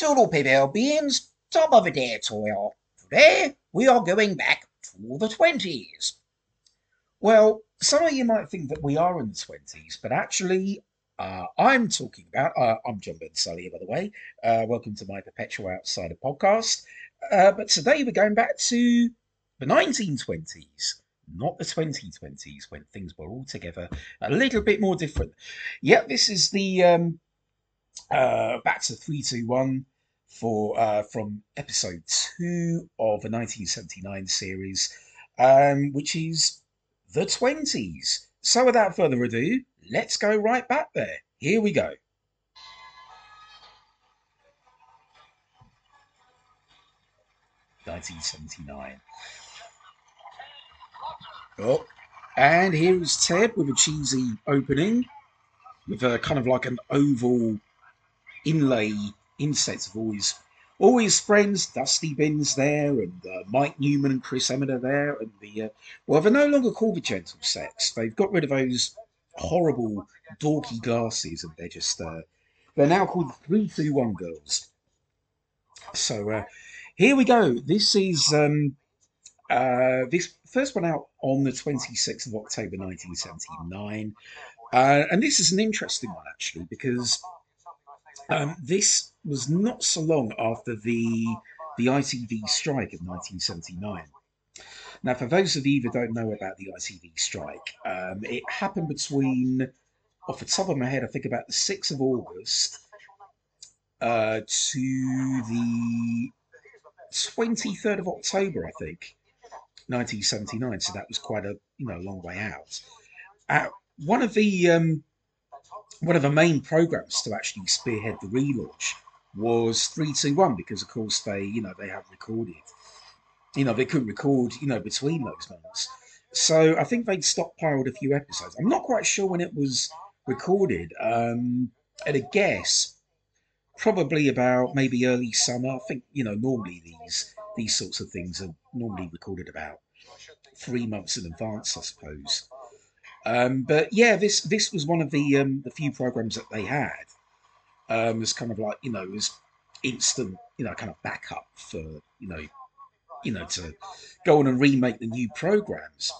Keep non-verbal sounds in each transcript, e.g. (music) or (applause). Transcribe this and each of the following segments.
Toodle PBL beings, top of a day toil. Today we are going back to the 20s. Well, some of you might think that we are in the 20s, but actually, uh, I'm talking about, uh, I'm John Ben Sully, by the way. Uh, welcome to my Perpetual Outsider podcast. Uh, but today we're going back to the 1920s, not the 2020s, when things were altogether a little bit more different. Yeah, this is the um, uh, back to 321 for uh, from episode two of the 1979 series, um, which is the 20s. So, without further ado, let's go right back there. Here we go. Nineteen seventy nine. Oh, and here is Ted with a cheesy opening, with a kind of like an oval inlay insets of always all his friends, Dusty Bin's there, and uh, Mike Newman and Chris Emmett are there, and the uh, well, they're no longer called the Gentle Sex. They've got rid of those horrible dorky glasses, and they're just uh, they're now called Three Two One Girls. So uh, here we go. This is um, uh, this first one out on the twenty sixth of October, nineteen seventy nine, uh, and this is an interesting one actually because um, this was not so long after the the ITV strike of 1979. Now, for those of you that don't know about the ITV strike, um, it happened between, off the top of my head, I think about the 6th of August uh, to the 23rd of October, I think, 1979. So that was quite a you know long way out. Uh, one of the um, one of the main programs to actually spearhead the relaunch was 321 because of course they you know they have recorded you know they couldn't record you know between those months so i think they'd stockpiled a few episodes. I'm not quite sure when it was recorded. Um at a guess probably about maybe early summer. I think you know normally these these sorts of things are normally recorded about three months in advance i suppose um, but yeah, this this was one of the um, the few programs that they had. Um, was kind of like you know, was instant, you know, kind of backup for you know, you know, to go on and remake the new programs.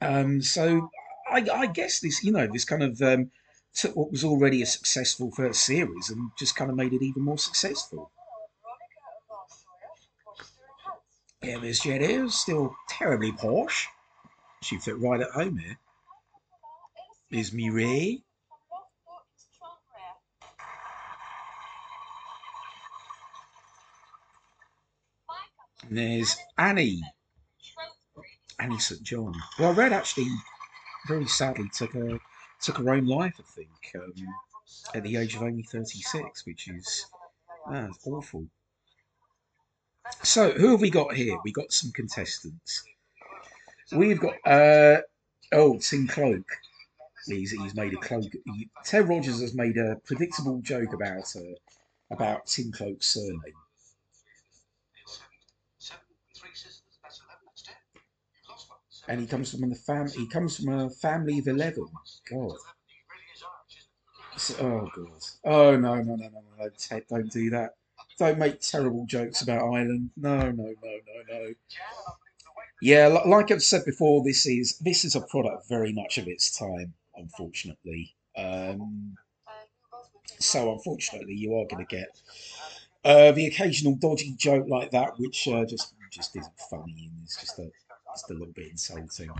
Um, so I, I guess this, you know, this kind of um, took what was already a successful first series and just kind of made it even more successful. Yeah, Miss Jet is still terribly posh. She fit right at home here is Mireille. And there's Annie. Annie St. John. Well, Red actually very sadly took her took her own life, I think, um, at the age of only 36, which is ah, awful. So, who have we got here? We got some contestants. We've got uh, oh Tim Cloak. He's, he's made a cloak. He, Ted Rogers has made a predictable joke about uh, about Tim Cloak's surname. And he comes from the fam. He comes from a family of eleven. God. So, oh God. Oh no no no no no! Ted, don't do that. Don't make terrible jokes about Ireland. No no no no no. Yeah, like I've said before, this is this is a product very much of its time unfortunately. Um, so unfortunately, you are going to get uh, the occasional dodgy joke like that, which uh, just just isn't funny and it's just a just a little bit insulting.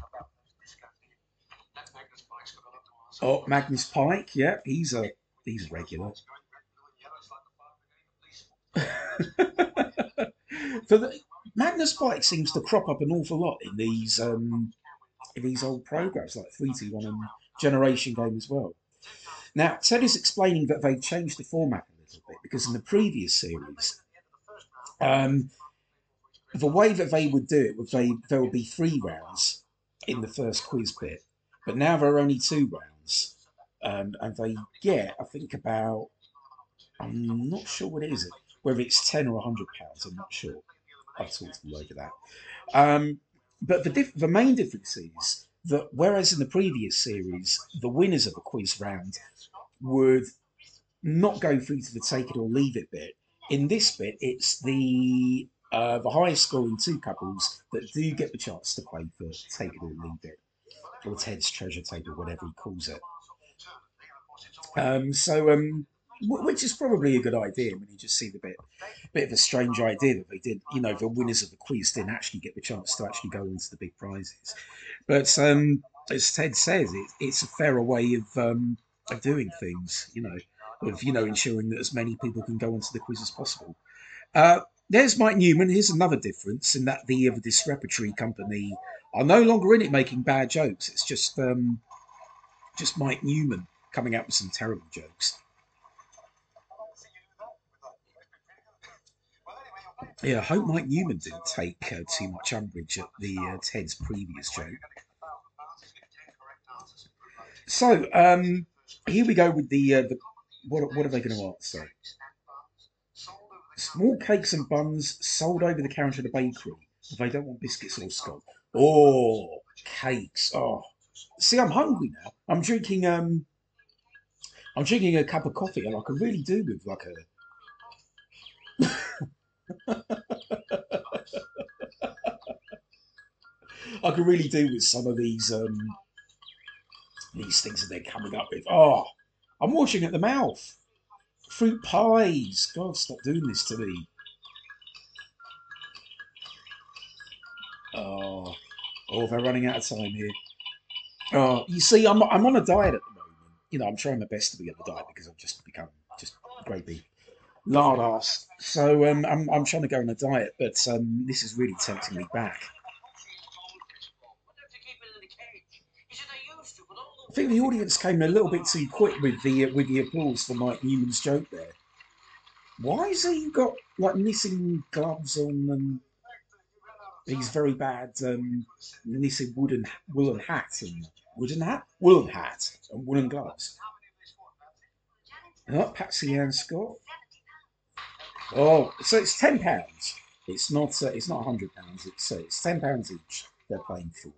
Oh, Magnus Pyke, yeah, he's a he's a regular. (laughs) For the Magnus Pyke seems to crop up an awful lot in these um, in these old programs like Three Two One and generation game as well. Now, Ted is explaining that they've changed the format a little bit because in the previous series, um, the way that they would do it would they there would be three rounds in the first quiz bit, but now there are only two rounds, um, and they get I think about I'm not sure what it is, whether it's ten or hundred pounds. I'm not sure. I've talked to them over that. Um, but the diff- the main difference is that whereas in the previous series, the winners of a quiz round would not go through to the take it or leave it bit, in this bit, it's the uh, the highest scoring two couples that do get the chance to play for Take It or Leave It, or Ted's Treasure Table, whatever he calls it. Um, so, um, which is probably a good idea when you just see the bit, bit of a strange idea that they did. You know, the winners of the quiz didn't actually get the chance to actually go into the big prizes. But um, as Ted says, it, it's a fairer way of um, of doing things. You know, of you know ensuring that as many people can go onto the quiz as possible. Uh, there's Mike Newman. Here's another difference in that the, uh, the Disrepertory Company are no longer in it making bad jokes. It's just um, just Mike Newman coming up with some terrible jokes. Yeah, I hope Mike Newman didn't take uh, too much umbrage at the uh, Ted's previous joke. So um, here we go with the, uh, the what, what are they going to answer? Small cakes and buns sold over the counter at a bakery. They don't want biscuits or scone. Oh, cakes. Oh, see, I'm hungry now. I'm drinking um, I'm drinking a cup of coffee, and I can really do with like a. (laughs) I can really do with some of these um, these things that they're coming up with. Oh, I'm watching at the mouth. Fruit pies. God, stop doing this to me. Oh, oh, they're running out of time here. Oh, you see, I'm I'm on a diet at the moment. You know, I'm trying my best to be on the diet because I've just become just great big lard ass. So um, I'm I'm trying to go on a diet, but um, this is really tempting me back. I think the audience came a little bit too quick with the uh, with the applause for Mike Newman's joke there. Why has he got like missing gloves on and he's very bad um, missing wooden woolen hat and wooden hat woolen hat and woolen gloves. Oh, Patsy Ann Scott. Oh, so it's ten pounds. It's not. Uh, it's not hundred pounds. It's uh, it's ten pounds each. They're playing for.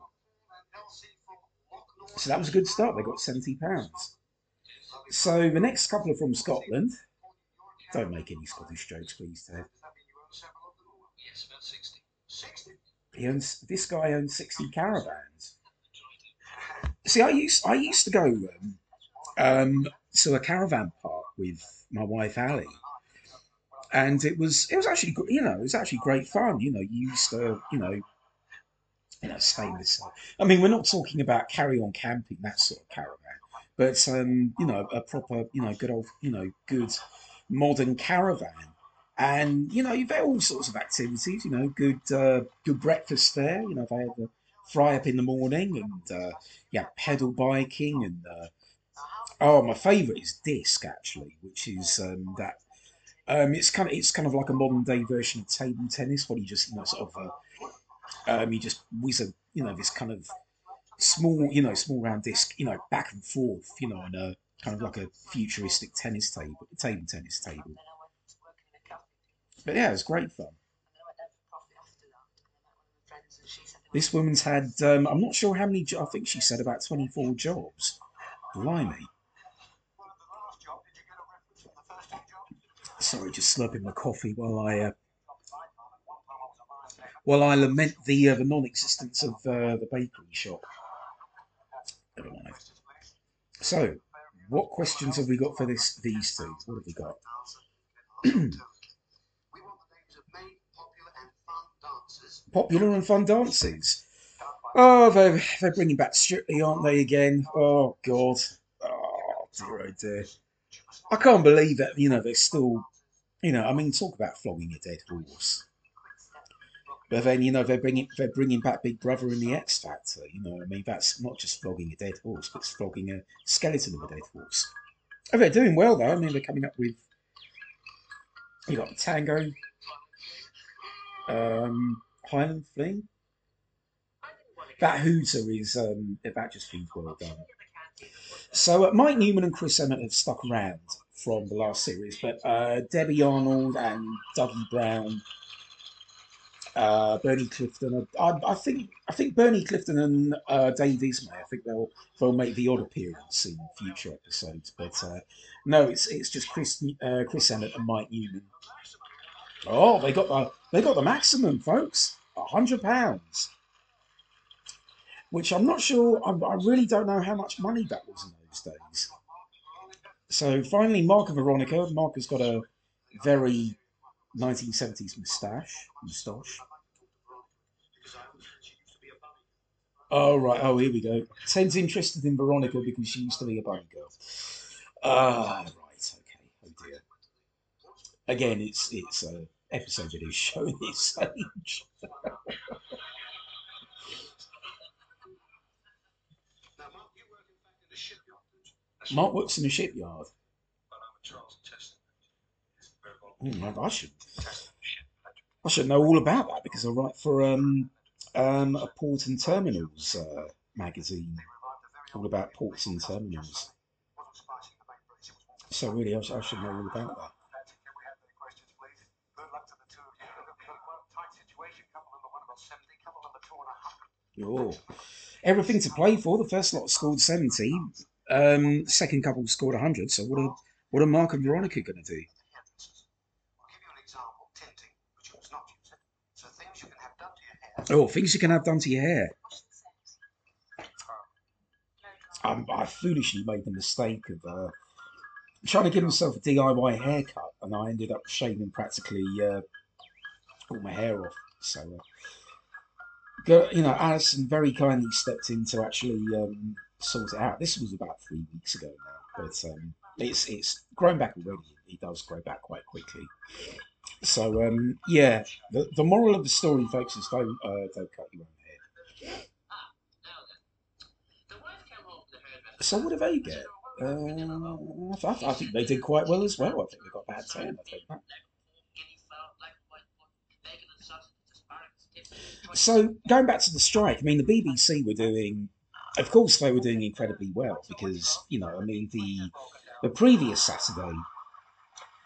So that was a good start. They got £70. So the next couple are from Scotland. Don't make any Scottish jokes, please, Ted. He owns, this guy owns 60 caravans. See, I used I used to go um, um, to a caravan park with my wife Ali, and it was it was actually you know it was actually great fun. You know, you used to you know you know, stainless. I mean, we're not talking about carry on camping, that sort of caravan, but um, you know, a proper, you know, good old, you know, good modern caravan. And you know, you've had all sorts of activities. You know, good, uh, good breakfast there. You know, they had the fry up in the morning, and uh, yeah, pedal biking, and uh, oh, my favourite is disc actually, which is um, that. Um, it's kind of it's kind of like a modern day version of table tennis, where you just you know sort of uh, um, you just whiz a, you know, this kind of small, you know, small round disc, you know, back and forth, you know, on a kind of like a futuristic tennis table, table tennis table. But yeah, it was great fun. This woman's had, um, I'm not sure how many, I think she said about 24 jobs. Blimey. Sorry, just slurping my coffee while I uh, while I lament the uh, the non-existence of uh, the bakery shop. Never mind. So, what questions have we got for this these two? What have we got? (clears throat) popular and fun dances. Oh, they're, they're bringing back Strictly, aren't they, again? Oh, God. Oh, dear, oh, dear. I can't believe that, you know, they're still, you know, I mean, talk about flogging a dead horse. But then you know they're bringing they're bringing back Big Brother and the X Factor. You know, I mean that's not just flogging a dead horse, but it's flogging a skeleton of a dead horse. Oh, they're doing well though. I mean, they're coming up with you got Tango, um, Highland Fling. That Hooter is um, that just feels well done. So uh, Mike Newman and Chris Emmett have stuck around from the last series, but uh, Debbie Arnold and Dougie Brown uh, Bernie Clifton. I, I, think I think Bernie Clifton and uh, Dave Ismay. I think they'll they'll make the odd appearance in future episodes. But uh, no, it's it's just Chris uh, Chris Emmett and Mike Newman. Oh, they got the they got the maximum, folks. Hundred pounds, which I'm not sure. I, I really don't know how much money that was in those days. So finally, Mark and Veronica. Mark has got a very 1970s moustache. Moustache. Oh right. Oh, here we go. Ted's interested in Veronica because she used to be a bunny girl. Ah, right. Okay. Oh dear. Again, it's it's a episode that is showing its age. (laughs) Mark works in a shipyard. Mm, I should I should know all about that because I write for um, um, a port and terminals uh, magazine, all about ports and terminals. So really, I, I should know all about that. Oh, everything to play for. The first lot scored seventy. Um, second couple scored hundred. So what are what are Mark and Veronica going to do? Oh, things you can have done to your hair. Um, I foolishly made the mistake of uh, trying to give myself a DIY haircut, and I ended up shaving practically uh, all my hair off. So, uh, you know, Alison very kindly stepped in to actually um, sort it out. This was about three weeks ago now, but um, it's it's grown back already. It does grow back quite quickly. So um, yeah, the, the moral of the story, folks, is don't uh, don't cut your own hair. So what do they get? Uh, I, I think they did quite well as well. I think they got bad ten. I think. So going back to the strike, I mean the BBC were doing, of course, they were doing incredibly well because you know, I mean the the previous Saturday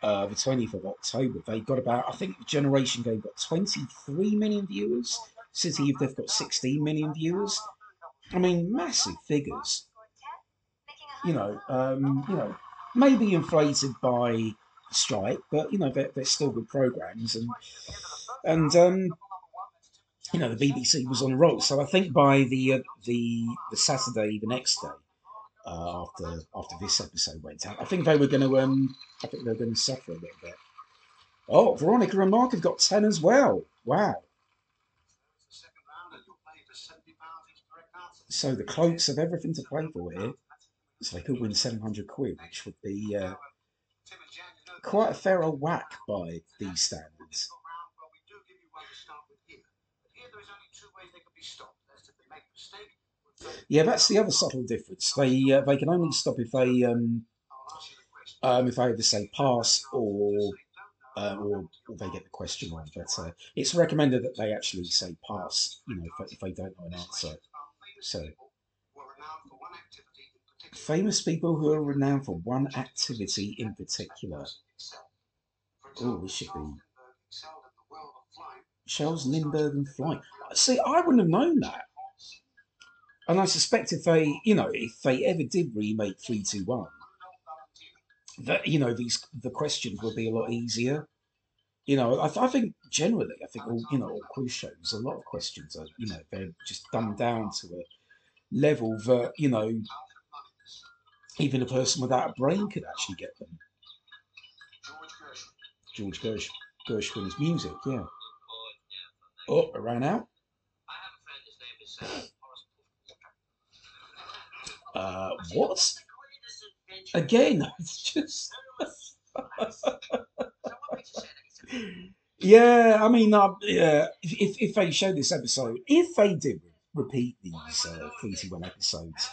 uh, the 20th of October, they got about, I think Generation Game got 23 million viewers. City they've got 16 million viewers. I mean, massive figures. You know, um, you know, maybe inflated by strike, but you know, they're, they're still good programs, and and um, you know, the BBC was on a roll. So I think by the uh, the the Saturday, the next day, uh, after after this episode went out. I think they were going to um, I think they were going to suffer a little bit. Oh, Veronica and Mark have got ten as well. Wow. So the cloaks have everything to play for here. So they could win 700 quid, which would be uh, quite a fair old whack by these standards. Yeah, that's the other subtle difference. They uh, they can only stop if they um, um, if they either say pass or uh, or, or, they get the question wrong. But uh, it's recommended that they actually say pass. You know, if, if they don't know an answer. So famous people who are renowned for one activity in particular. Oh, this should be Charles Lindbergh and flight. See, I wouldn't have known that. And I suspect if they, you know, if they ever did remake three two one, that you know these the questions would be a lot easier. You know, I, I think generally, I think all you know, all quiz shows, a lot of questions are, you know, they're just dumbed down to a level that you know, even a person without a brain could actually get them. George Gersh, Gershwin's music, yeah. Oh, I ran out. Uh, what? Again, (laughs) it's just. yeah, I mean, uh, yeah. If, if they show this episode, if they did repeat these uh, 31 episodes,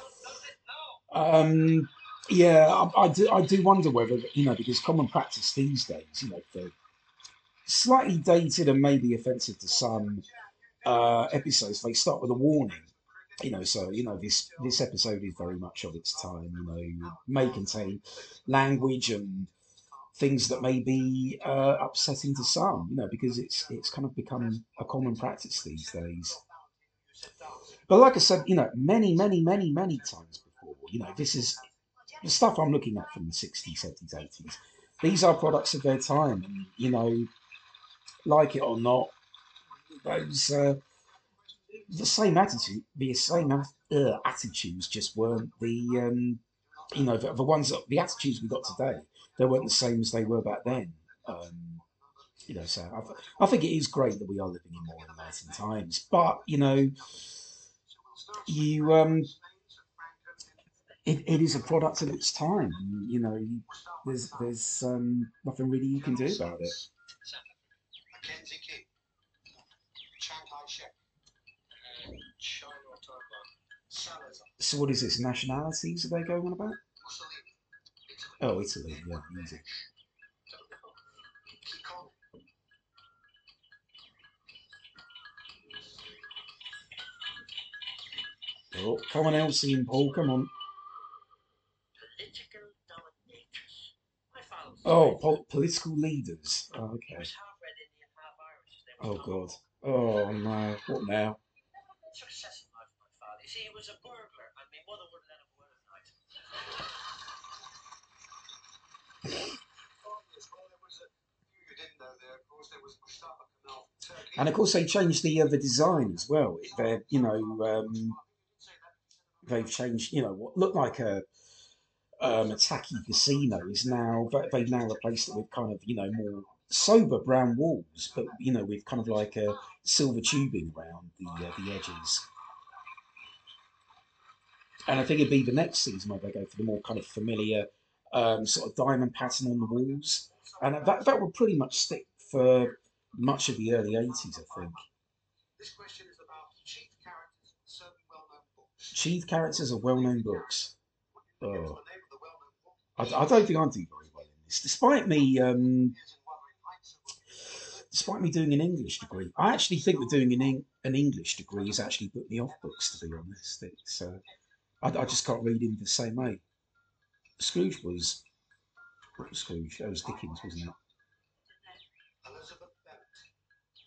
um, yeah, I, I, do. I do wonder whether you know because common practice these days, you know, for slightly dated and maybe offensive to some uh, episodes, they start with a warning you know, so you know this this episode is very much of its time. You know, may contain language and things that may be uh, upsetting to some. You know, because it's it's kind of become a common practice these days. But like I said, you know, many, many, many, many times before, you know, this is the stuff I'm looking at from the 60s, 70s, 80s. These are products of their time, and you know, like it or not, those uh, the same attitude, the same uh, attitudes just weren't the um, you know the, the ones that, the attitudes we got today. They weren't the same as they were back then. Um, you know, so I, I think it is great that we are living in more enlightened times. But you know, you um, it, it is a product of its time. You know, there's there's um, nothing really you can do about it. So what is this? Nationalities are they going on about? Oh, Italy. Yeah, easy. Oh, come on, Elsie and Paul, come on. Oh, po political leaders. Oh, okay. Oh, God. Oh, no. What now? And of course, they changed the uh, design as well. They're, you know, um, they've changed. You know, what looked like a um, a tacky casino is now they've now replaced it with kind of you know more sober brown walls, but you know with kind of like a silver tubing around the uh, the edges. And I think it'd be the next season where they go for the more kind of familiar um, sort of diamond pattern on the walls, and that that would pretty much stick for much of the early '80s, I think. This question is about chief characters certain well-known books. Chief characters of well-known books. Oh. I, I don't think I do very well in this, despite me. Um, despite me doing an English degree, I actually think that doing an, an English degree has actually put me off books. To be honest, it's uh, I, I, just can't read him the same way. Scrooge was Scrooge? That was Dickens, wasn't it?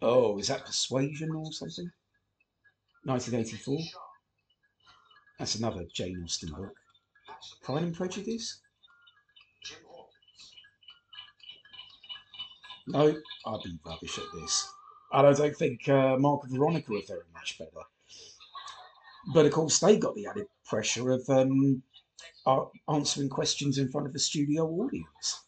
Oh, is that Persuasion or something? 1984. That's another Jane Austen book. Pride and Prejudice. No, I'd be rubbish at this. And I don't think uh, Mark and Veronica are very much better. But of course, they got the added pressure of um, answering questions in front of a studio audience.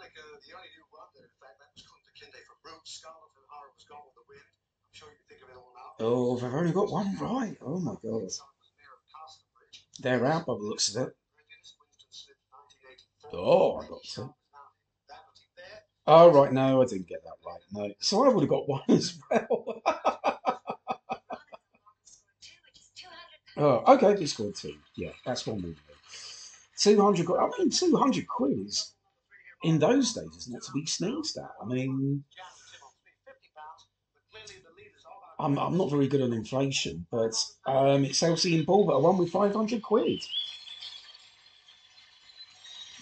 Veronica, the only new one in fact, that was Kunta Kinte from Roots, Scarlett O'Hara was Gone with the Wind. Oh, they've only got one right. Oh my god. They're out by the looks of it. Oh, I got two. Oh, right. No, I didn't get that right. No. So I would have got one as well. (laughs) (laughs) oh, okay. We scored two. Yeah, that's one more. 200 quid. I mean, 200 quid is, in those days, is not to be sneezed at. I mean, I'm, I'm not very good on inflation, but um, it's Elsie and Paul that are one with 500 quid.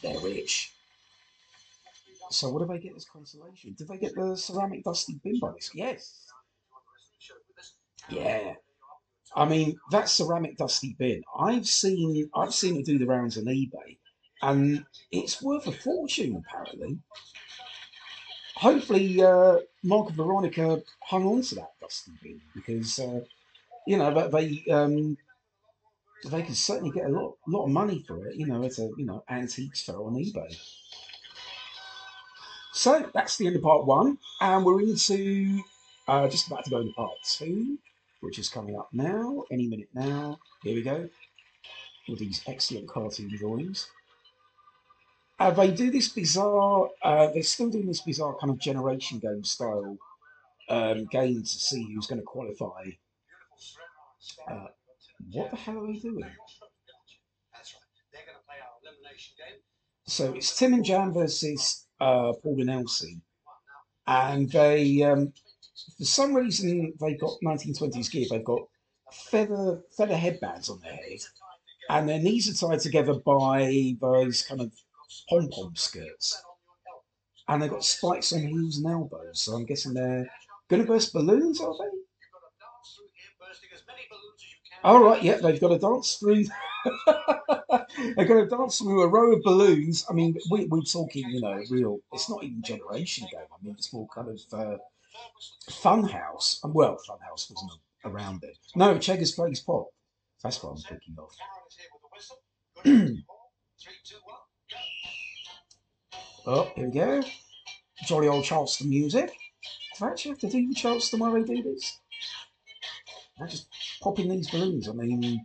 They're rich. So what do they get as consolation? Did they get the ceramic dusty bin box? Yes. Yeah. I mean, that ceramic dusty bin, I've seen I've seen it do the rounds on eBay, and it's worth a fortune apparently hopefully uh, Mark and Veronica hung on to that dusty bin because uh, you know they um, they can certainly get a lot lot of money for it. You know, it's a you know antiques fair on eBay. So that's the end of part one, and we're into uh, just about to go into part two, which is coming up now, any minute now. Here we go with these excellent cartoon drawings. Uh, they do this bizarre. Uh, they're still doing this bizarre kind of generation game style um, game to see who's going to qualify. Uh, what the hell are they doing? So it's Tim and Jan versus uh, Paul and Elsie, and they, um, for some reason, they've got 1920s gear. They've got feather feather headbands on their head, and their knees are tied together by those kind of pom pom skirts. And they've got spikes on heels and elbows, so I'm guessing they're going to burst balloons, are they? All right, yeah, they've got to dance through. (laughs) they've got to dance through a row of balloons. I mean, we, we're talking, you know, real. It's not even generation game. I mean, it's more kind of uh, fun house. And well, fun house wasn't around it. No, Cheggers plays pop. That's what I'm thinking of. (clears throat) oh, here we go. Jolly old Charleston music. Do I actually have to do Charleston while they do this? I just popping these balloons. I mean,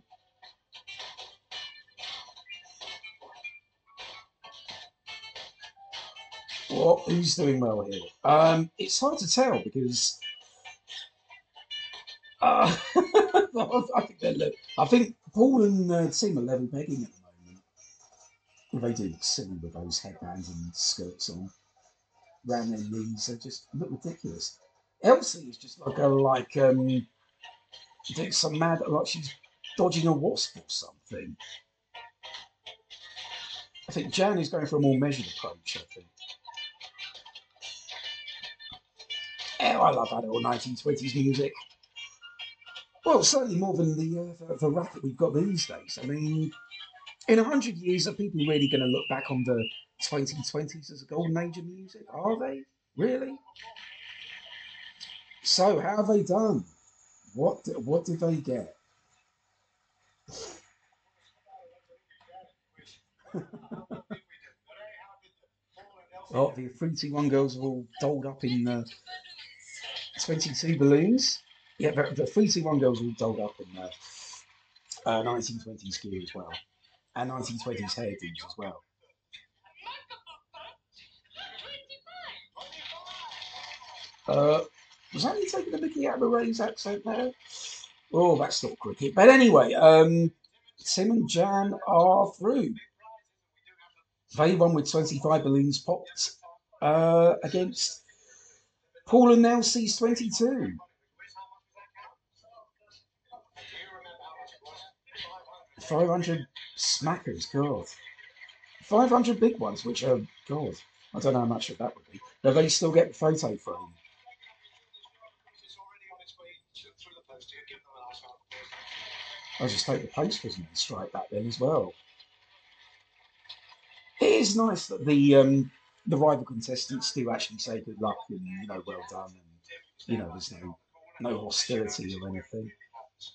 what? Who's doing well here? Um, it's hard to tell because uh, (laughs) I think they're. I think Paul and uh, Tim are level pegging at. They do silly with those headbands and skirts on around their knees. They just look ridiculous. Elsie is just like a like um doing some mad like she's dodging a wasp or something. I think Jan is going for a more measured approach, I think. Oh, I love that old 1920s music. Well, certainly more than the, uh, the, the that we've got these days. I mean, in a hundred years, are people really going to look back on the 2020s as a golden age of music? Are they really? So, how have they done? What what did they get? (laughs) oh, the Three Two One girls are all dolled up in uh, 22 balloons. Yeah, the, the Three Two One girls are all dolled up in uh, uh, 1920s gear as well, and 1920s hairdos as well. Uh, was me taking the mickey out of Ray's accent there? Oh, that's not cricket. But anyway, um, Tim and Jan are through. They won with 25 balloons popped uh, against Paul and Elsie's 22. Five hundred smackers, God. Five hundred big ones, which are God. I don't know how much of that would be. But they still get the photo frame. I'll just take the post wasn't a strike back then as well. It is nice that the um, the rival contestants do actually say good luck and you know well done and you know there's no no hostility or anything.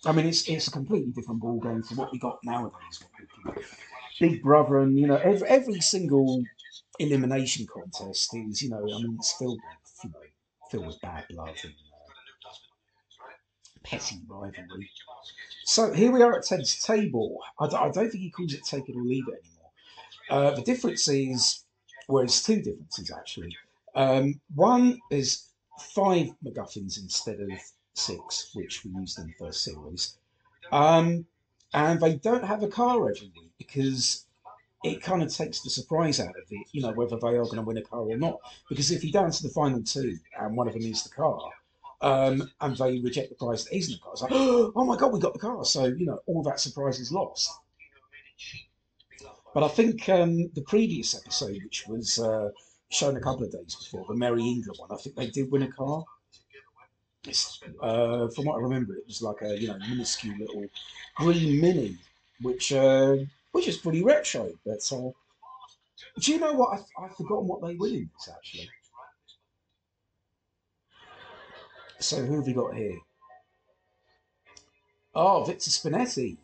I mean it's it's a completely different ball game from what we got nowadays. Big Brother and you know every every single elimination contest is you know I mean it's filled with you know filled with bad blood and petty rivalry. So here we are at Ted's table. I d- I don't think he calls it take it or leave it anymore. Uh, the difference is, well, it's two differences actually. Um, one is five MacGuffins instead of six, which we used in the first series. Um, and they don't have a car every week because it kind of takes the surprise out of it, you know, whether they are going to win a car or not. Because if you down to the final two and one of them is the car, um, and they reject the prize that isn't the car. It's like, (gasps) oh my god, we got the car. So you know, all that surprise is lost. But I think um, the previous episode, which was uh, shown a couple of days before, the Merry England one, I think they did win a car. Uh, from what I remember, it was like a you know minuscule little green mini, which uh, which is pretty retro. But uh, do you know what? I've, I've forgotten what they win in this actually. So who have we got here? Oh, Victor Spinetti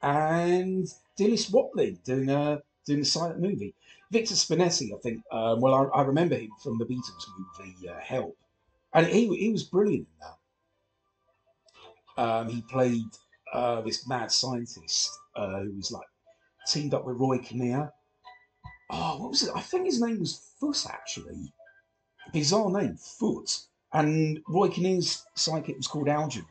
and Dilys Watling doing a doing a silent movie. Victor Spinetti, I think. Um, well, I, I, remember him from the Beatles movie uh, Help, and he he was brilliant in that. Um, he played uh, this mad scientist uh, who was like teamed up with Roy Kinnear. Oh, what was it? I think his name was Foot actually. Bizarre name, Foot and Roy Kinnear's psychic was called Algernon.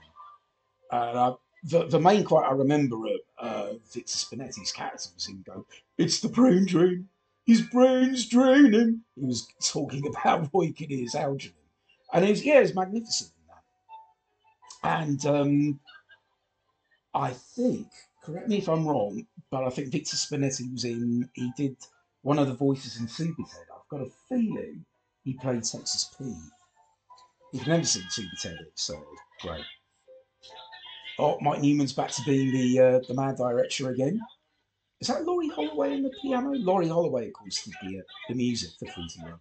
Uh, the, the main quote I remember of uh, Victor Spinetti's character was him go, It's the brain drain. His brain's draining. He was talking (laughs) about Roy Kinnear's Algernon. And was, yeah, was magnificent in that. And um, I think, correct me if I'm wrong, but I think Victor Spinetti was in, he did one of the voices in Superted. I've got a feeling he played Texas Pete. You've never seen Super Ted, so great. Oh, Mike Newman's back to being the uh, the mad director again. Is that Laurie Holloway in the piano? Laurie Holloway, of course, did the, uh, the music for 21.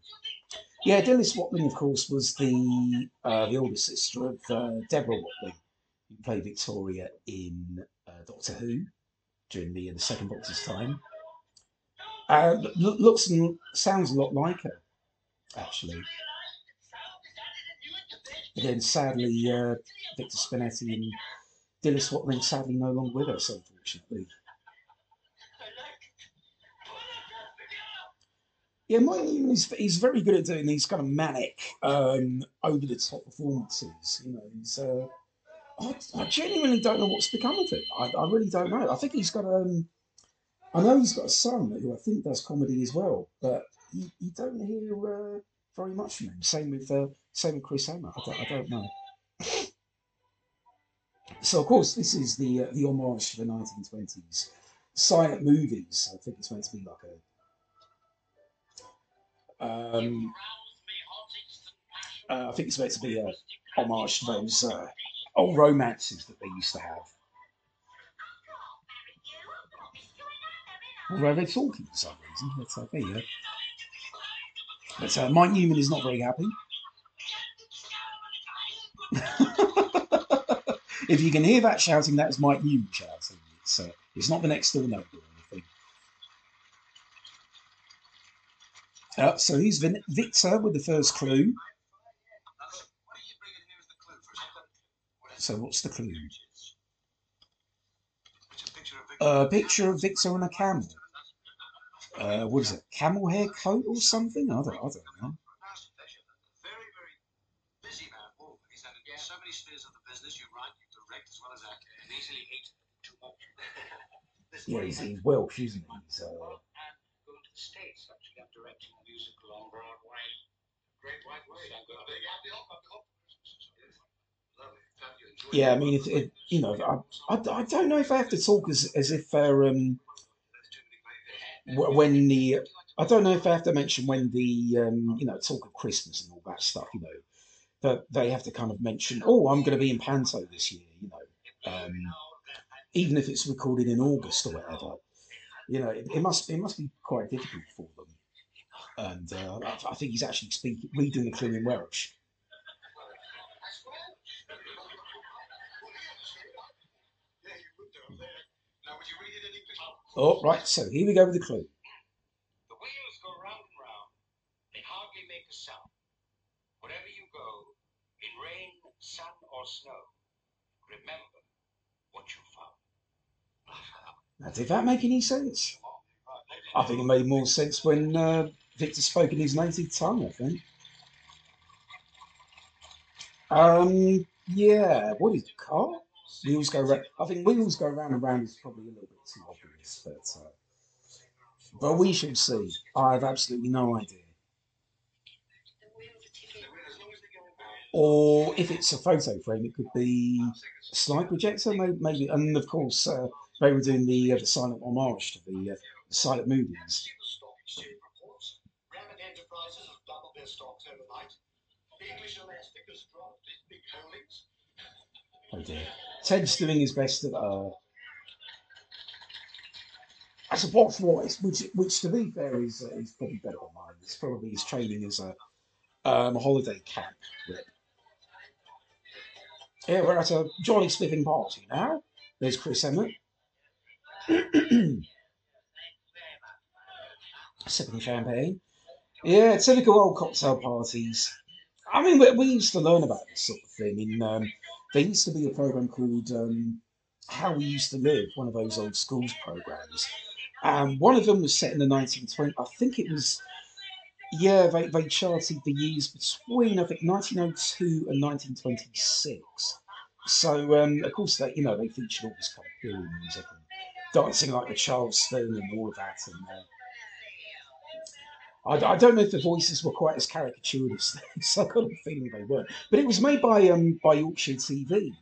Yeah, Dilys Watling, of course, was the uh, the older sister of uh, Deborah Watling, who played Victoria in uh, Doctor Who during the, the second Doctor's time. Uh, lo- looks and sounds a lot like her, actually. Again, sadly, uh, Victor Spinetti and Dilys Watling sadly no longer with us, unfortunately. Yeah, Mike Newman is he's very good at doing these kind of manic, um, over the top performances. You know, he's. Uh, I, I genuinely don't know what's become of him. I, I really don't know. I think he's got um, I know he's got a son who I think does comedy as well, but you, you don't hear uh, very much from him. Same with uh, same with Chris Emmett. I don't, I don't know. So of course this is the uh, the homage to the 1920s silent movies. I think it's meant to be like a um, uh, I think it's meant to be a homage to those uh, old romances that they used to have. Although they're talking for some reason. But, uh, there you go. But uh, Mike Newman is not very happy. (laughs) if you can hear that shouting, that is Mike Newman shouting. It's, uh, it's not the next door neighbour or anything. Uh, so he's Vin- Victor with the first clue. What are you bringing here as the clue for something? What is So what's the clue? A picture of Victor. A picture of Victor on a camel. Uh, what is it? Camel hair coat or something? I don't, I don't know. Pleasure. A very, very busy man Yeah, I mean, if, if you know, I, I, I don't know if I have to talk as, as if they're um, great wh- when the I don't know if I have to mention when the um, you know talk of Christmas and all that stuff. You know, that they have to kind of mention. Oh, I'm going to be in Panto this year. You know, um, even if it's recorded in August or whatever. You know, it, it must it must be quite difficult for them. And uh, I, I think he's actually speaking reading the clue in Welsh. Yeah, you would do. Now, would you read it in English? Oh, right. So here we go with the clue. The wheels go round and round. They hardly make a sound. Wherever you go, in rain, sun, or snow, remember what you found. Now, did that make any sense? I think it made more sense when uh, Victor spoke in his native tongue. I think. Um. Yeah. What is? Car? Wheels go round. I think wheels go round and round is probably a little bit too obvious, but uh, but we shall see. I have absolutely no idea. Or if it's a photo frame, it could be a slide projector, maybe. maybe. And of course, uh, they were doing the, uh, the silent homage to the, uh, the silent movies. Rabbit Enterprises have doubled their stocks overnight. English Elastic has dropped its big holdings. Oh dear. Ted's doing his best at uh as a box voice, which which to be fair is uh, is probably better than mine. It's probably his training as a um, holiday camp rep. Yeah, we're at a jolly spiffing party now. There's Chris Emmett. (clears throat) Sipping champagne. Yeah, typical old cocktail parties. I mean, we, we used to learn about this sort of thing in. Um, there used to be a program called um, How We Used to Live, one of those old schools programs. Um, one of them was set in the 1920s. I think it was, yeah, they, they charted the years between, I think, 1902 and 1926. So, um, of course, they, you know, they featured all this kind of period music and dancing like the Charles Charleston and all of that. And uh, I, I don't know if the voices were quite as caricatured as (laughs) this. I got a feeling they weren't. But it was made by um, by Yorkshire TV,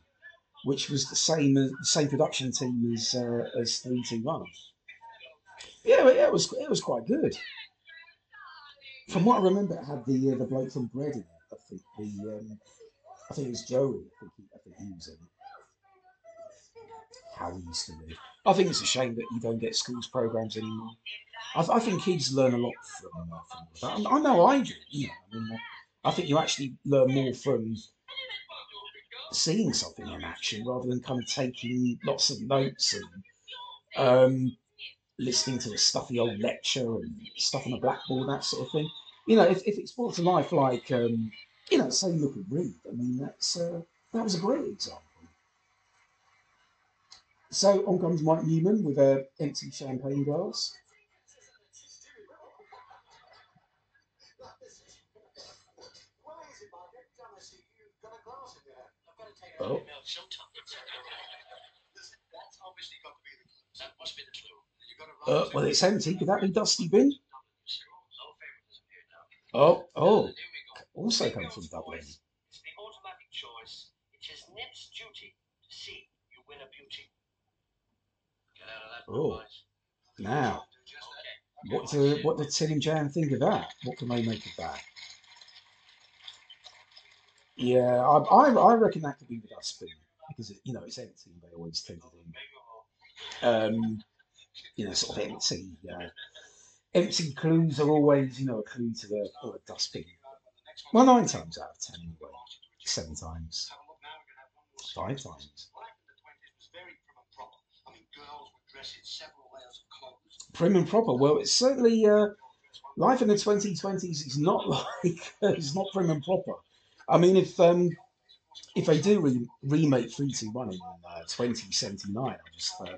which was the same the same production team as uh, as Three Two One. Yeah, it was it was quite good. From what I remember, it had the uh, the bloke from Bread in it. I think the um, I think it was Joey. I think he, I think he was in it. how we used to live. I think it's a shame that you don't get schools programs anymore. I, I think kids learn a lot from, uh, from. I, I know I do. You know, I mean, uh, I think you actually learn more from seeing something in action rather than kind of taking lots of notes and um, listening to a stuffy old lecture and stuff on a blackboard, that sort of thing. You know, if, if it's brought to life like, um, you know, say look at Reed, I mean, that's uh, that was a great example. So on comes Mike Newman with a empty champagne glass. Oh. Uh, well, it's empty. Could that be Dusty Bin? Oh, oh. Also comes from Dublin. It's the automatic choice. It is Ned's duty to see you win a beauty. Get out of that, Oh. Now, what do what did Tim and Jan think of that? What can they make of that? Yeah, I, I, I reckon that could be the dustbin because it, you know it's empty. They always tend to do. Um, you know, sort of empty. Uh, empty clues are always, you know, a clue to the or a dustbin. Well, nine times out of ten, anyway. Seven times, five times. Prim and proper. Well, it's certainly uh, life in the 2020s is not (laughs) like it's not prim and proper. I mean, if um, if they do re- remake 321 in uh, 2079, I just uh,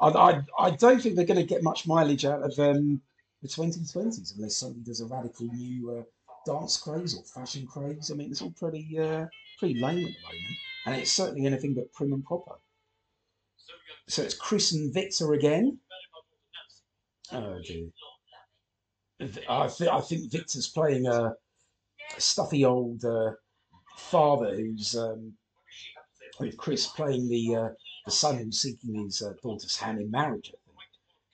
I, I I don't think they're going to get much mileage out of um, the 2020s unless somebody does a radical new uh, dance craze or fashion craze. I mean, it's all pretty uh, pretty lame at the moment, and it's certainly anything but prim and proper. So it's Chris and Victor again. Oh dear. I, th- I think Victor's playing a stuffy old uh, father who's um, with Chris playing the uh, the son who's seeking his uh, daughter's hand in marriage. I think.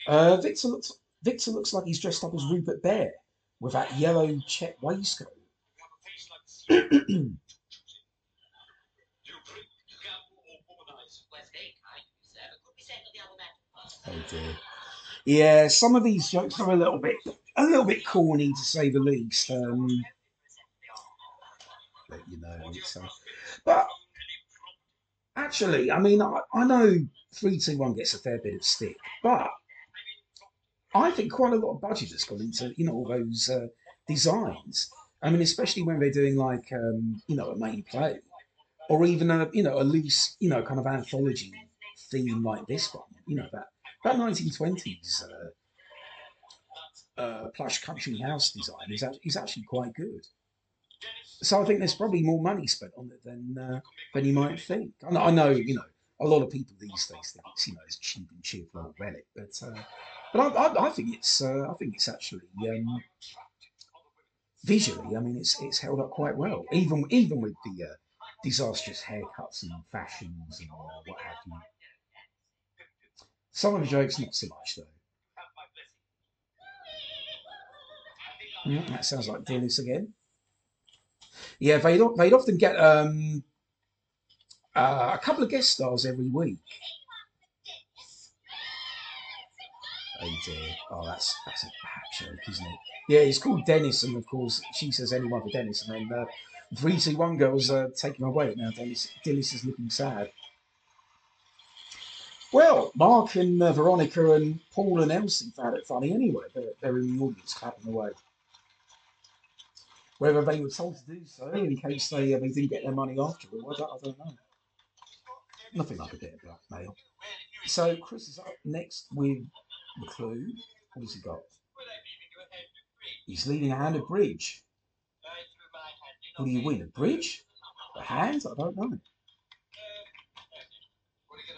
Uh, Victor looks Victor looks like he's dressed up as Rupert Bear with that yellow check waistcoat. (coughs) Oh dear. Yeah, some of these jokes are a little bit a little bit corny to say the least. Um, you know, uh, but actually, I mean, I, I know three two one gets a fair bit of stick, but I think quite a lot of budget has gone into you know all those uh, designs. I mean, especially when they're doing like um, you know a main play, or even a you know a loose you know kind of anthology theme like this one. You know that that 1920s uh, uh, plush country house design is is actually quite good. So I think there's probably more money spent on it than uh, than you might think. I know, I know, you know, a lot of people these days think it's you know it's cheap and cheerful old relic, but uh, but I, I, I think it's uh, I think it's actually um, visually. I mean, it's it's held up quite well, even even with the uh, disastrous haircuts and fashions and what have you. Some of the jokes not so much though. Mm, that sounds like Dennis again. Yeah, they'd, they'd often get um, uh, a couple of guest stars every week. Oh dear. Oh, that's that's a bad joke, isn't it? Yeah, it's called Dennis, and of course she says anyone for Dennis, and then uh, three two one girls uh, taking away now. Dennis Dennis is looking sad. Well, Mark and uh, Veronica and Paul and Elsie found it funny anyway. They're, they're in the audience clapping away. Whether they were told to do so in case they, uh, they didn't get their money afterwards, I I don't know. Nothing like a bit of blackmail. So Chris is up next with the clue. What has he got? He's leading a hand of bridge. What do you win? A bridge? A hand? I don't know.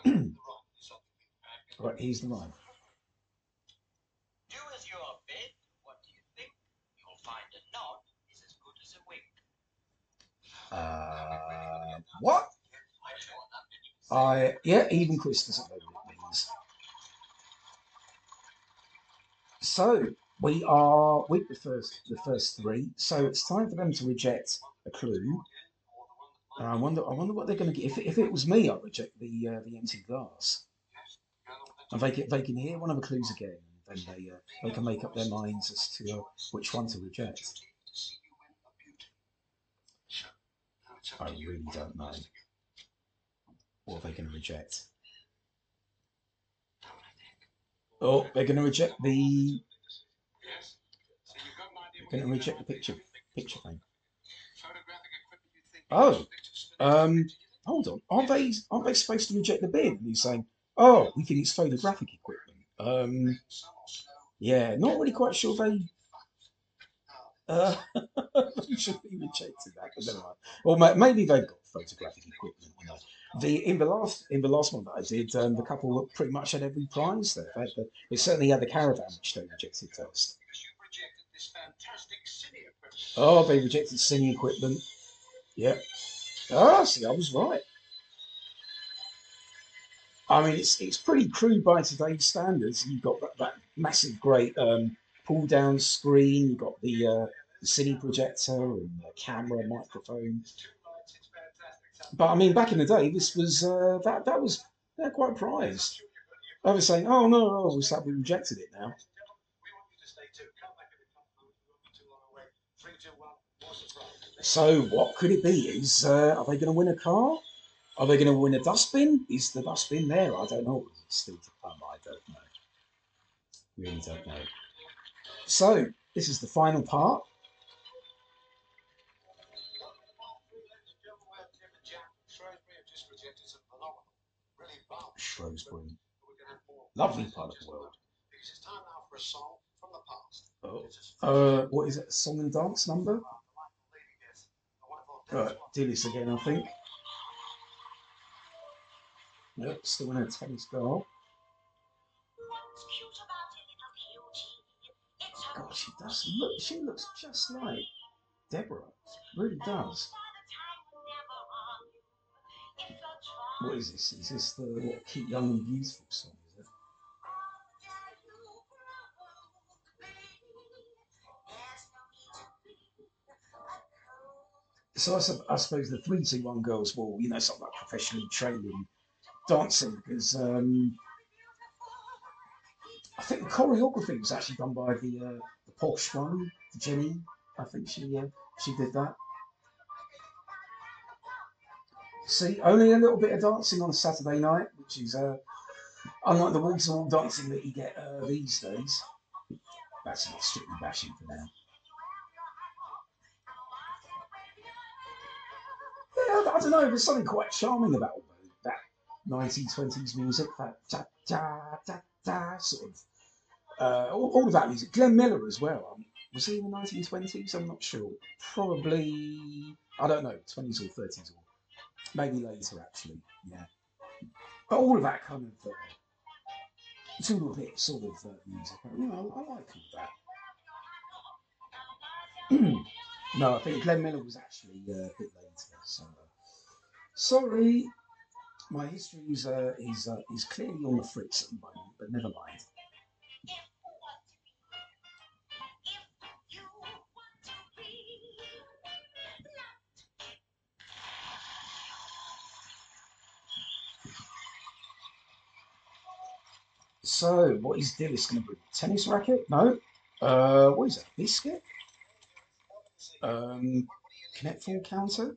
(clears throat) Right, here's the line. Do as you are bid. What do you think? You'll find a nod is as good as a wink. Uh, what? I yeah, even Chris doesn't know what it means. So we are with the first the first three. So it's time for them to reject a clue. And I wonder I wonder what they're going to get. If, if it was me, I'd reject the uh, the empty glass. and they can, they can hear one of the clues again, and then they uh, they can make up their minds as to uh, which one to reject. I really don't know. What are they going to reject? Oh, they're going to reject the. They're going to reject the picture picture thing. Oh, um, hold on. Aren't they aren't they supposed to reject the bid? And he's saying, "Oh, we think it's photographic equipment." Um, yeah, not really quite sure they. Uh, (laughs) should be rejected that, but never mind. Ma- maybe they've got photographic equipment. You know. The in the last in the last one that I did, um, the couple pretty much had every prize there. They, had they certainly had the caravan, which they rejected first. Oh, they rejected singing equipment. Yep. Ah, see, I was right. I mean, it's it's pretty crude by today's standards. You've got that, that massive, great um, pull down screen. You've got the uh, the cine projector and the camera, microphone. But I mean, back in the day, this was uh, that that was they're quite prized. I was saying, oh no, oh, we we rejected it now. So what could it be? Is uh, are they going to win a car? Are they going to win a dustbin? Is the dustbin there? I don't know. Still to come? I don't know. Really don't know. So this is the final part. Shrewsbury. Lovely part of the world. Oh. Uh, what is it? Song and dance number? Right, do this again, I think. Nope, still in a tennis ball. God, she does look. She looks just like Deborah. She Really does. What is this? Is this the what, Keep Young and Beautiful song? Is it? So I, I suppose the three two one girls will, you know, sort of like professionally trained in dancing because um, I think the choreography was actually done by the uh, the posh one, Jenny. I think she uh, she did that. See, only a little bit of dancing on Saturday night, which is uh, unlike the wall to wall dancing that you get uh, these days. That's not strictly bashing for now. Yeah, I don't know. There's something quite charming about that 1920s music, that da da da da sort of uh, all, all, of that music. Glenn Miller as well. Um, was he in the 1920s? I'm not sure. Probably, I don't know, 20s or 30s or maybe later actually. Yeah, but all of that kind of uh, bit sort of uh, music. You know, I, I like all that. (clears throat) no, I think Glenn Miller was actually uh, a bit later. So uh, sorry, my history is uh, is uh, is clearly on the fritz at the moment, but never mind. So, what is Dillis going to bring? Tennis racket? No. Uh, what is that? Biscuit? Um, Connect four counter?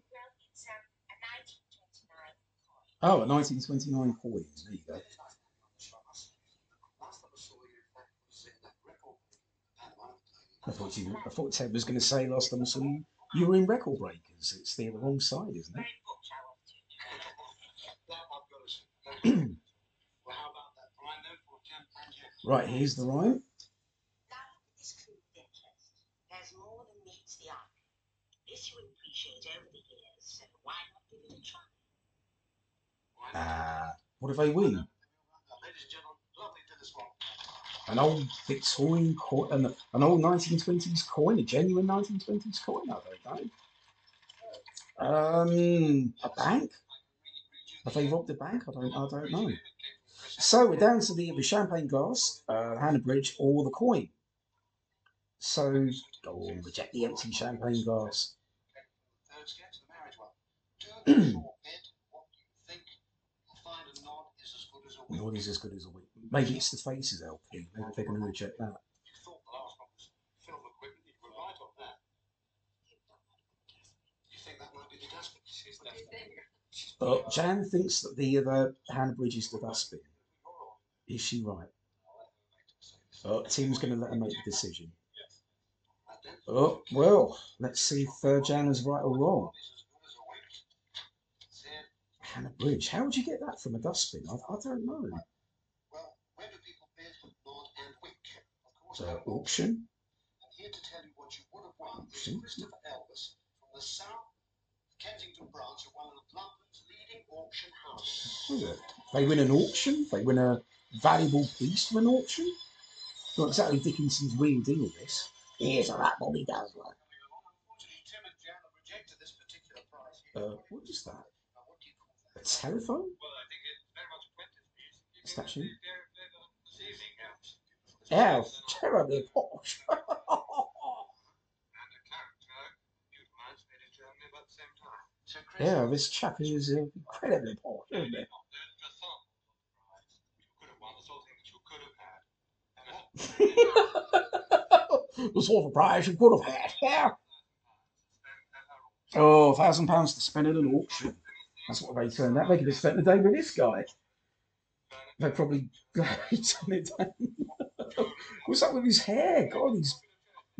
Oh, a 1929 coin. There you go. I thought you. I thought Ted was going to say last time I saw you, you were in Record Breakers. It's the wrong side, isn't it? (clears throat) Right, here's the rhyme. There's more than meets the eye. This you appreciate over the years, so why not give it a try? Uh, what if they win? An old Victorian coin, an, an old 1920s coin, a genuine 1920s coin, I don't know. Um, a bank? Have they robbed a bank? I don't, I don't know. So we're down to the, the champagne glass, uh, Hannah Bridge, or the coin. So go reject the empty champagne glass. (clears throat) Not as good as a week. Maybe it's the Faces LP. Maybe they're going to reject that. Uh, Jan thinks that the other Hannah Bridge is the dustbin. Is she right? Uh, Tim's going to let her make the decision. Oh, well, let's see if uh, Jan is right or wrong. Hannah Bridge. How would you get that from a dustbin? I, I don't know. Well, where do people bid? Lord and Wick. Of course, they're auction? And here to tell you what you would have won is Christopher Elvis from the South Kensington branch of one of London's leading auction houses. They win an auction? They win a valuable piece from an auction? Not exactly Dickinson's real deal, this. Here's a that Bobby Dazzler. Unfortunately, Tim and Jan have rejected this particular price. Uh, what is that? Now, what do you call A that? Telephone? Well, I think it's very much a Prentice piece. You can Statue? see there- there this evening, Yeah, terribly posh. And a character you'd made in Germany about the same time. So, yeah, this chap is uh, incredibly posh, isn't he? There's the thought prize. You could have won the sort of thing that you could have had. (laughs) The sort of prize you could have had. Yeah. Oh, a thousand pounds to spend at an auction. That's what they turned out. They could have spent the day with this guy. They probably (laughs) turned it. (laughs) What's up with his hair? God, he's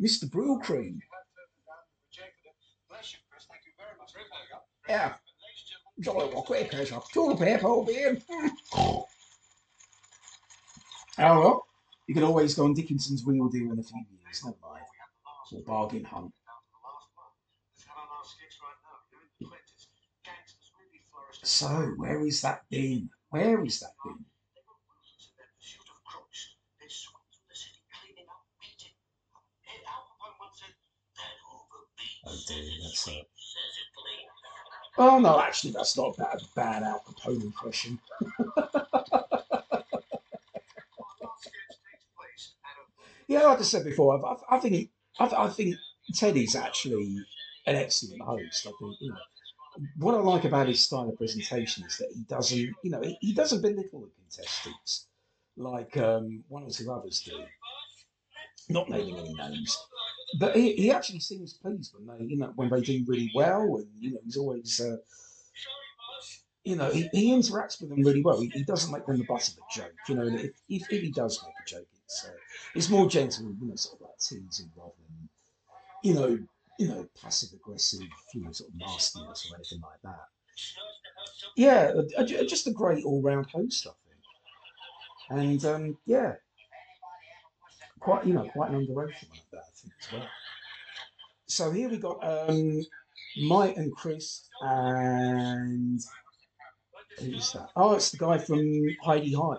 Mr. Brylcreem. Yeah. Jolly well, quick, as a tulip beard. Oh well, you can always go on Dickinson's Real Deal in a few years, never mind. Or Bargain Hunt. So, where is that bin? Where is that bin? Oh dear, that's a. Oh no, actually, that's not a bad, bad Al Capone impression. (laughs) Yeah, like I said before, I, I, I think I, I think Teddy's actually an excellent host. I think you know what I like about his style of presentation is that he doesn't, you know, he, doesn't belittle the contestants like um, one or two others do. Not naming any names, but he, he actually seems pleased when they, you know, when they do really well, and you know, he's always. Uh, you know, he, he interacts with them really well. He, he doesn't make them the butt of a joke. You know, if, if, if he does make a joke, it's uh, it's more gentle, you know, sort of like teasing rather than, you know, you know, passive aggressive, you know, sort of nastiness or anything like that. Yeah, just a great all round host, I think. And um, yeah, quite you know, quite an underrated one of that, I think as well. So here we got um, Mike and Chris and who's that? Oh, it's the guy from Hi-de-Hi.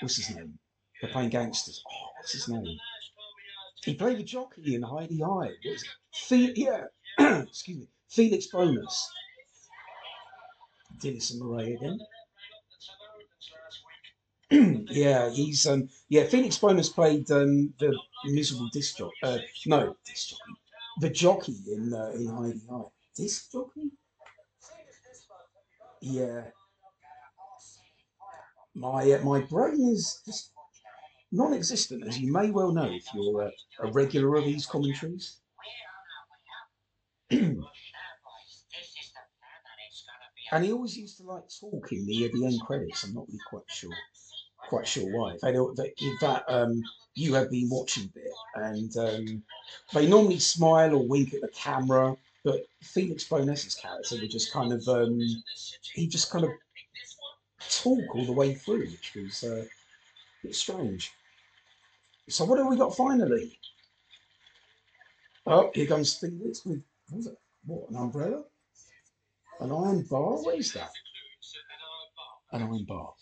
What's his name? They're playing gangsters. Oh, what's his name? He played the jockey in Heidi is it? Fe- yeah, (clears throat) excuse me, Felix Bowness. Dennis and Murray again. (clears throat) yeah, he's um yeah, Felix Bowness played um the miserable disc jockey. Uh, no, disc jockey. The jockey in uh, in Heidi High. Disc jockey? Yeah. My uh, my brain is just non-existent, as you may well know if you're a, a regular of these commentaries. (clears throat) And he always used to like talk in the, the end credits. I'm not really quite sure, quite sure why. They in that um, you have been watching bit, and um, they normally smile or wink at the camera, but Felix Bowness's character would just kind of um, he just kind of talk all the way through, which was uh, a bit strange. So what have we got finally? Oh, here comes Felix with what, it? what an umbrella, an iron bar. What is that? An iron bar.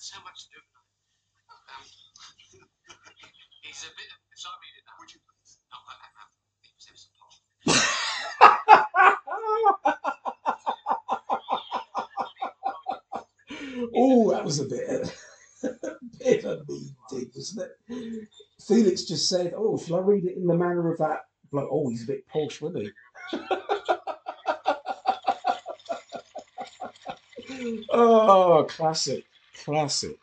So much to do. Um, he's a bit. Would you please? No, I, I, I, it was Emerson Paul. (laughs) oh, that was a bit, a (laughs) bit of a mean dig, doesn't it? Felix just said, "Oh, shall I read it in the manner of that?" Like, oh, he's a bit posh, wasn't he? (laughs) oh, classic, classic.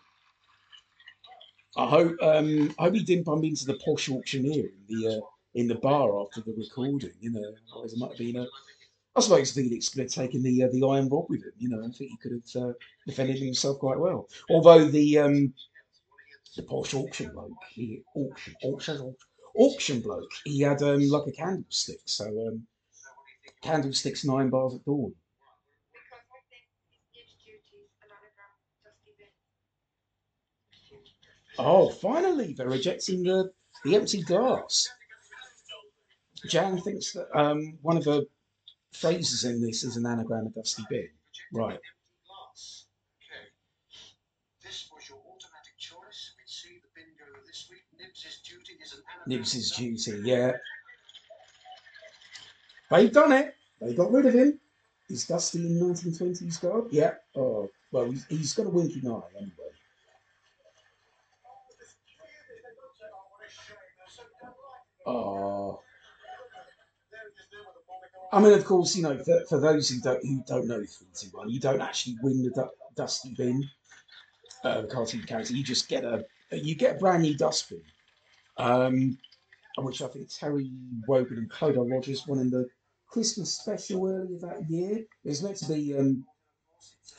I hope um, I hope he didn't bump into the posh auctioneer in the uh, in the bar after the recording. You know, it might have been a. I suppose Felix could have taken the uh, the iron rod with him. You know, I think he could have uh, defended himself quite well. Although the um, the posh auction bloke, he auction auction auction bloke, he had um, like a candlestick. So um, candlesticks nine bars at dawn. Oh, finally, they're rejecting the, the empty glass. Jan thinks that um, one of the phrases in this is an anagram of Dusty Bin. Right. This was your automatic choice. We'd see the bingo this week. Nibs's duty is an Nibs's duty, yeah. They've done it. They got rid of him. Is Dusty in 1920s garb? Yeah. Oh, well, he's, he's got a winking eye anyway. Oh. I mean, of course, you know, for, for those who don't who don't know 321, you don't actually win the du- dusty bin, uh, the cartoon character. You just get a you get a brand new dustbin, um, which I think Terry Wogan and Clodagh Rogers won in the Christmas special earlier that year. It was meant to be um,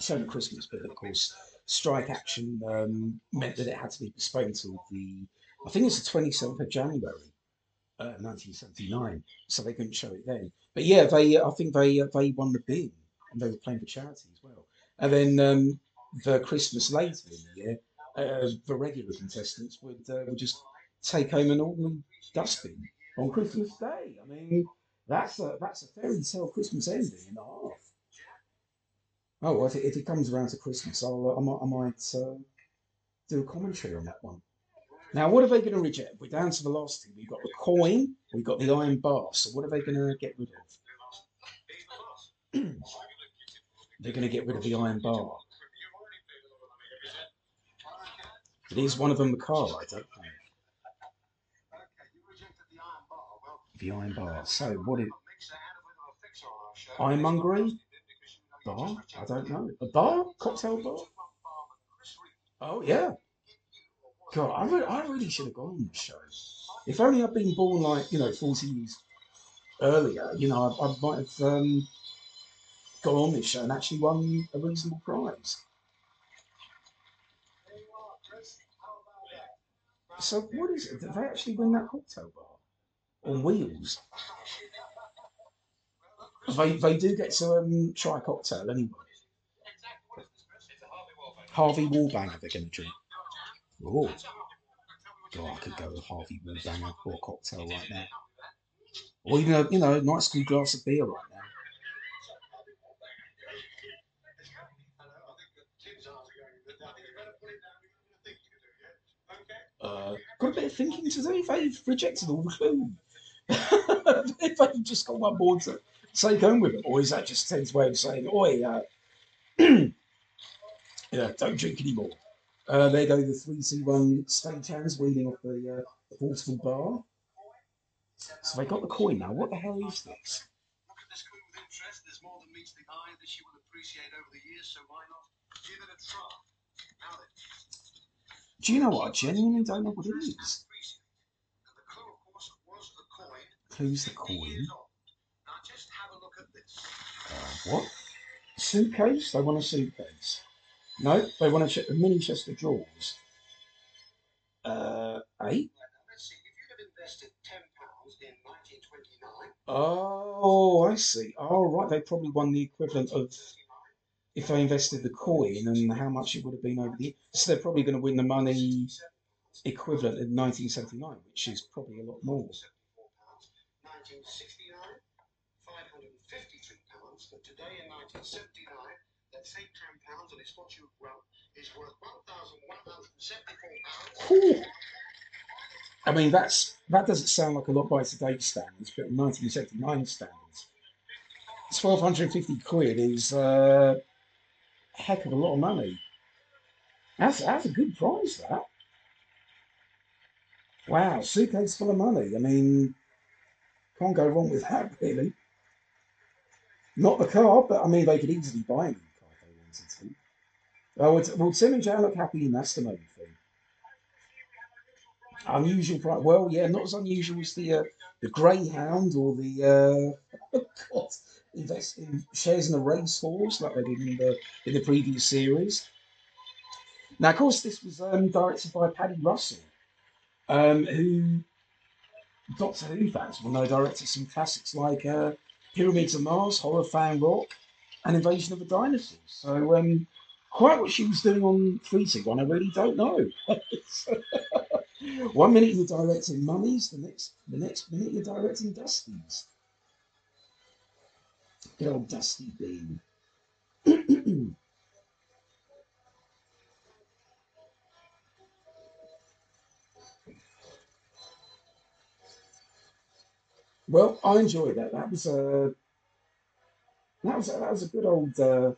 shown at Christmas, but of course, strike action um, meant that it had to be postponed till the I think it's the 27th of January. Uh, 1979, so they couldn't show it then. But yeah, they I think they uh, they won the bin and they were playing for charity as well. And then um, the Christmas later in the year, uh, the regular contestants would uh, would just take home an ordinary dustbin on Christmas Day. I mean, that's a that's a fairy tale Christmas ending in a half. Oh, well, if it, if it comes around to Christmas, I'll uh, I might, I might uh, do a commentary on that one. Now, what are they going to reject? We're down to thing. We've got the coin, we've got the iron bar. So, what are they going to get rid of? (clears throat) They're going to get rid of the iron bar. It is one of them the car, I don't know. The iron bar. So, what is ironmongery? Bar? I don't know. A bar? Cocktail bar? Oh, yeah. God, I, re- I really should have gone on this show. If only I'd been born like, you know, 40 years earlier, you know, I, I might have um, gone on this show and actually won a reasonable prize. So what is it? Did they actually win that cocktail bar on wheels? They, they do get to um, try a cocktail anyway. Harvey Wallbanger they're going to drink. Oh, God, I could go with Harvey Wallbanger or a cocktail right now. Or even a, you know, a nice cool glass of beer right now. Uh, got a bit of thinking to do. If they've rejected all the clue. (laughs) if they've just got one board to take home with them, or is that just Ted's way of saying, "Oi, uh, (clears throat) yeah, don't drink anymore." Uh, there go the three C one stagehands wheeling off the, uh, the portable bar. So they got the coin now. What the hell is this? Look at this coin with interest. There's more than meets the eye that she will appreciate over the years, so why not give it a try? Now then, Do you know what? I genuinely don't know what it is. the clue, of course, was the coin. Clue's the coin. Now just have a look at this. Uh, what? Suitcase? They want a suitcase. No, they want a, ch- a mini chest of drawers. Uh, eight? Now let's see. If you'd have invested ten pounds in 1929, Oh, I see. Oh, right. They probably won the equivalent of if they invested the coin and how much it would have been over the. So they're probably going to win the money equivalent in 1979, which is probably a lot more. 1969, 553 pounds. But today in 1979, that same 10 pounds and it's well is worth 1,174 pounds. I mean, that's that doesn't sound like a lot by today's standards, but 1979 standards, 1,250 quid is uh, a heck of a lot of money. That's that's a good price, That Wow, suitcase full of money. I mean, can't go wrong with that, really. Not the car, but I mean, they could easily buy a to. Oh, well, Tim and Joe look happy, in that's the main thing. Unusual. Well, yeah, not as unusual as the uh, the Greyhound or the uh, (laughs) God, invest in shares in a racehorse like they did in the in the previous series. Now, of course, this was um, directed by Paddy Russell, um, who Doctor Who fans will know directed some classics like uh, Pyramids of Mars, Horror Fan Rock, and Invasion of the Dinosaurs. So, um, quite what she was doing on 321, I really don't know. (laughs) One minute you're directing Mummies, the next the next minute you're directing Dusties. Good old Dusty Bin. (clears throat) well, I enjoyed that. That was a that was that was a good old uh,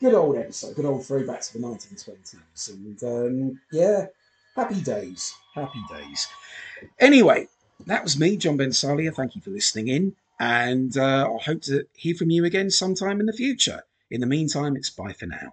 good old episode, good old throwback to the 1920s, and um, yeah, happy days, happy days. Anyway, that was me, John Ben Salia. Thank you for listening in, and uh, I hope to hear from you again sometime in the future. In the meantime, it's bye for now.